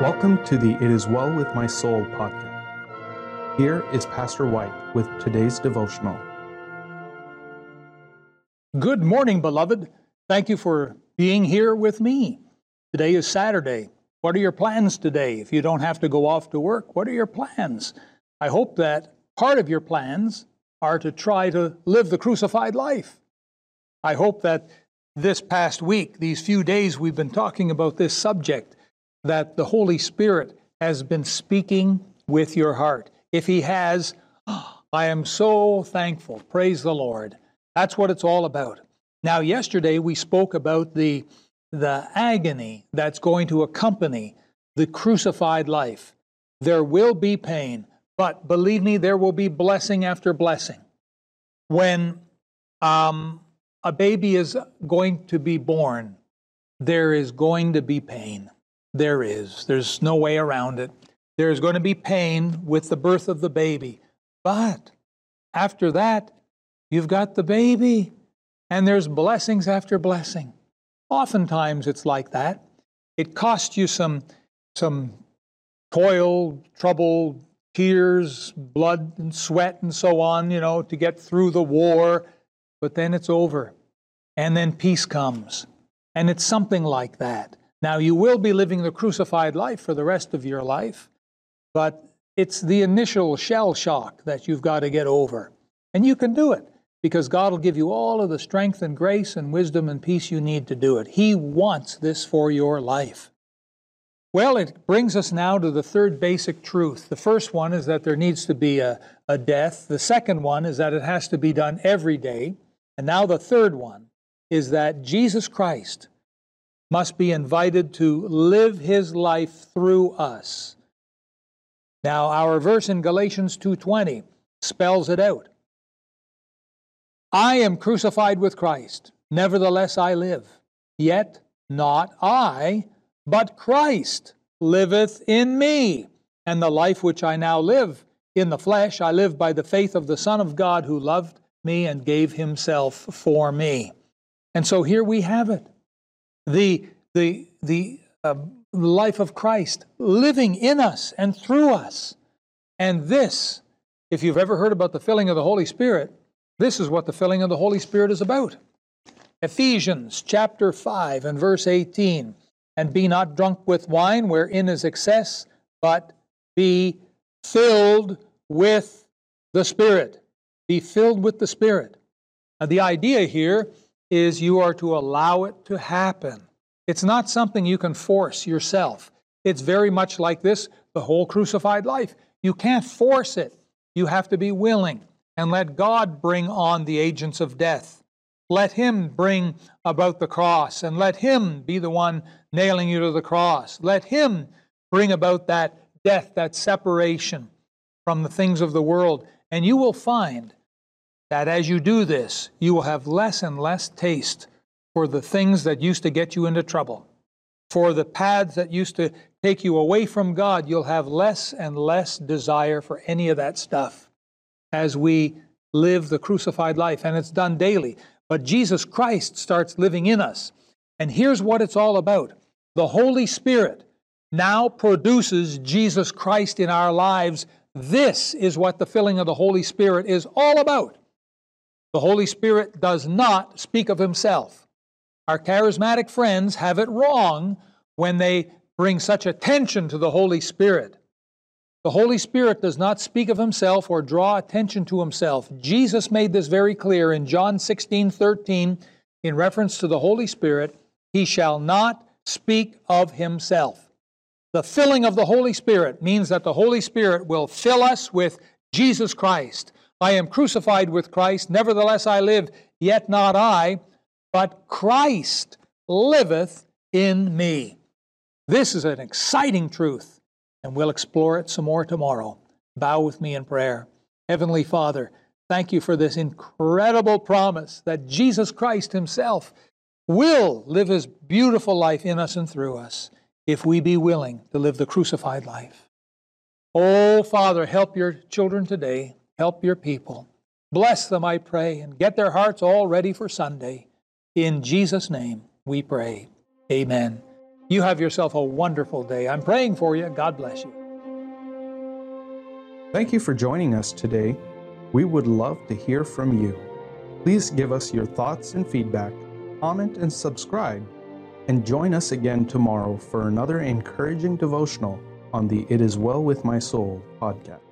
Welcome to the It Is Well With My Soul podcast. Here is Pastor White with today's devotional. Good morning, beloved. Thank you for being here with me. Today is Saturday. What are your plans today? If you don't have to go off to work, what are your plans? I hope that part of your plans are to try to live the crucified life. I hope that this past week, these few days we've been talking about this subject, that the Holy Spirit has been speaking with your heart. If He has, I am so thankful. Praise the Lord. That's what it's all about. Now, yesterday we spoke about the, the agony that's going to accompany the crucified life. There will be pain, but believe me, there will be blessing after blessing. When um, a baby is going to be born, there is going to be pain. There is. There's no way around it. There's going to be pain with the birth of the baby. But after that, you've got the baby, and there's blessings after blessing. Oftentimes it's like that. It costs you some, some toil, trouble, tears, blood, and sweat, and so on, you know, to get through the war, but then it's over. And then peace comes. And it's something like that. Now, you will be living the crucified life for the rest of your life, but it's the initial shell shock that you've got to get over. And you can do it because God will give you all of the strength and grace and wisdom and peace you need to do it. He wants this for your life. Well, it brings us now to the third basic truth. The first one is that there needs to be a, a death. The second one is that it has to be done every day. And now the third one is that Jesus Christ must be invited to live his life through us. Now, our verse in Galatians 2:20 spells it out. I am crucified with Christ, nevertheless I live. Yet not I, but Christ liveth in me. And the life which I now live in the flesh, I live by the faith of the Son of God who loved me and gave himself for me. And so here we have it the, the, the uh, life of Christ living in us and through us. And this, if you've ever heard about the filling of the Holy Spirit, this is what the filling of the Holy Spirit is about. Ephesians chapter 5 and verse 18. And be not drunk with wine wherein is excess, but be filled with the Spirit. Be filled with the Spirit. Now, the idea here is you are to allow it to happen. It's not something you can force yourself. It's very much like this the whole crucified life. You can't force it. You have to be willing and let God bring on the agents of death. Let Him bring about the cross and let Him be the one nailing you to the cross. Let Him bring about that death, that separation from the things of the world. And you will find that as you do this, you will have less and less taste for the things that used to get you into trouble. For the paths that used to take you away from God, you'll have less and less desire for any of that stuff as we live the crucified life. And it's done daily. But Jesus Christ starts living in us. And here's what it's all about the Holy Spirit now produces Jesus Christ in our lives. This is what the filling of the Holy Spirit is all about. The Holy Spirit does not speak of himself. Our charismatic friends have it wrong when they bring such attention to the Holy Spirit. The Holy Spirit does not speak of himself or draw attention to himself. Jesus made this very clear in John 16 13 in reference to the Holy Spirit. He shall not speak of himself. The filling of the Holy Spirit means that the Holy Spirit will fill us with Jesus Christ. I am crucified with Christ, nevertheless I live, yet not I, but Christ liveth in me. This is an exciting truth, and we'll explore it some more tomorrow. Bow with me in prayer. Heavenly Father, thank you for this incredible promise that Jesus Christ Himself will live His beautiful life in us and through us if we be willing to live the crucified life. Oh, Father, help your children today. Help your people. Bless them, I pray, and get their hearts all ready for Sunday. In Jesus' name we pray. Amen. You have yourself a wonderful day. I'm praying for you. God bless you. Thank you for joining us today. We would love to hear from you. Please give us your thoughts and feedback, comment and subscribe, and join us again tomorrow for another encouraging devotional on the It Is Well With My Soul podcast.